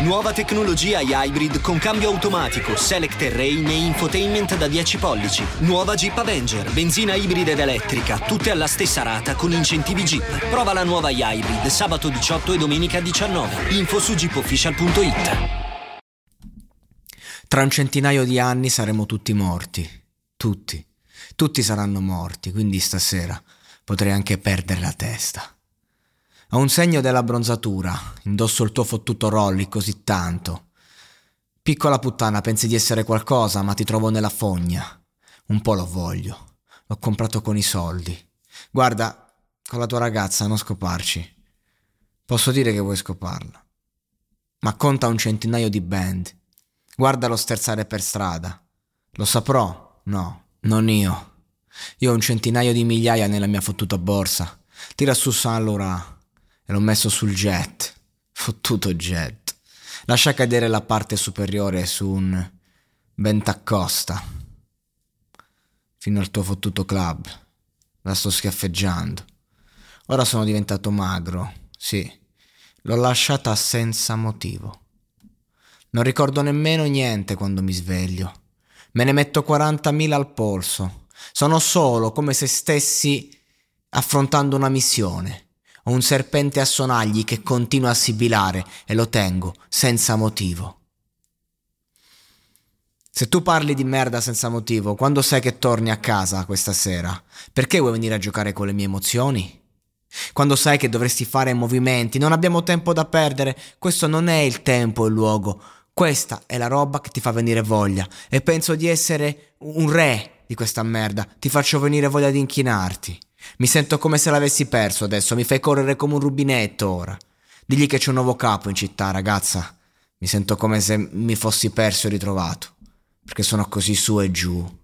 Nuova tecnologia Hybrid con cambio automatico, select terrain e infotainment da 10 pollici. Nuova Jeep Avenger, benzina ibrida ed elettrica, tutte alla stessa rata con incentivi Jeep. Prova la nuova Hybrid sabato 18 e domenica 19. Info su jeepofficial.it. Tra un centinaio di anni saremo tutti morti. Tutti. Tutti saranno morti, quindi stasera potrei anche perdere la testa. Ho un segno della bronzatura, indosso il tuo fottuto rolli così tanto. Piccola puttana, pensi di essere qualcosa, ma ti trovo nella fogna. Un po' lo voglio. L'ho comprato con i soldi. Guarda, con la tua ragazza non scoparci. Posso dire che vuoi scoparla. Ma conta un centinaio di band. Guardalo sterzare per strada. Lo saprò? No, non io. Io ho un centinaio di migliaia nella mia fottuta borsa. Tira su San Laurent e l'ho messo sul jet. Fottuto jet. Lascia cadere la parte superiore su un Bentaccosta. Fino al tuo fottuto club. La sto schiaffeggiando. Ora sono diventato magro, sì. L'ho lasciata senza motivo. Non ricordo nemmeno niente quando mi sveglio. Me ne metto 40.000 al polso. Sono solo come se stessi affrontando una missione. Ho un serpente a sonagli che continua a sibilare e lo tengo senza motivo. Se tu parli di merda senza motivo, quando sai che torni a casa questa sera, perché vuoi venire a giocare con le mie emozioni? Quando sai che dovresti fare movimenti, non abbiamo tempo da perdere, questo non è il tempo e il luogo, questa è la roba che ti fa venire voglia e penso di essere un re di questa merda, ti faccio venire voglia di inchinarti. Mi sento come se l'avessi perso adesso, mi fai correre come un rubinetto ora. Digli che c'è un nuovo capo in città, ragazza. Mi sento come se mi fossi perso e ritrovato, perché sono così su e giù.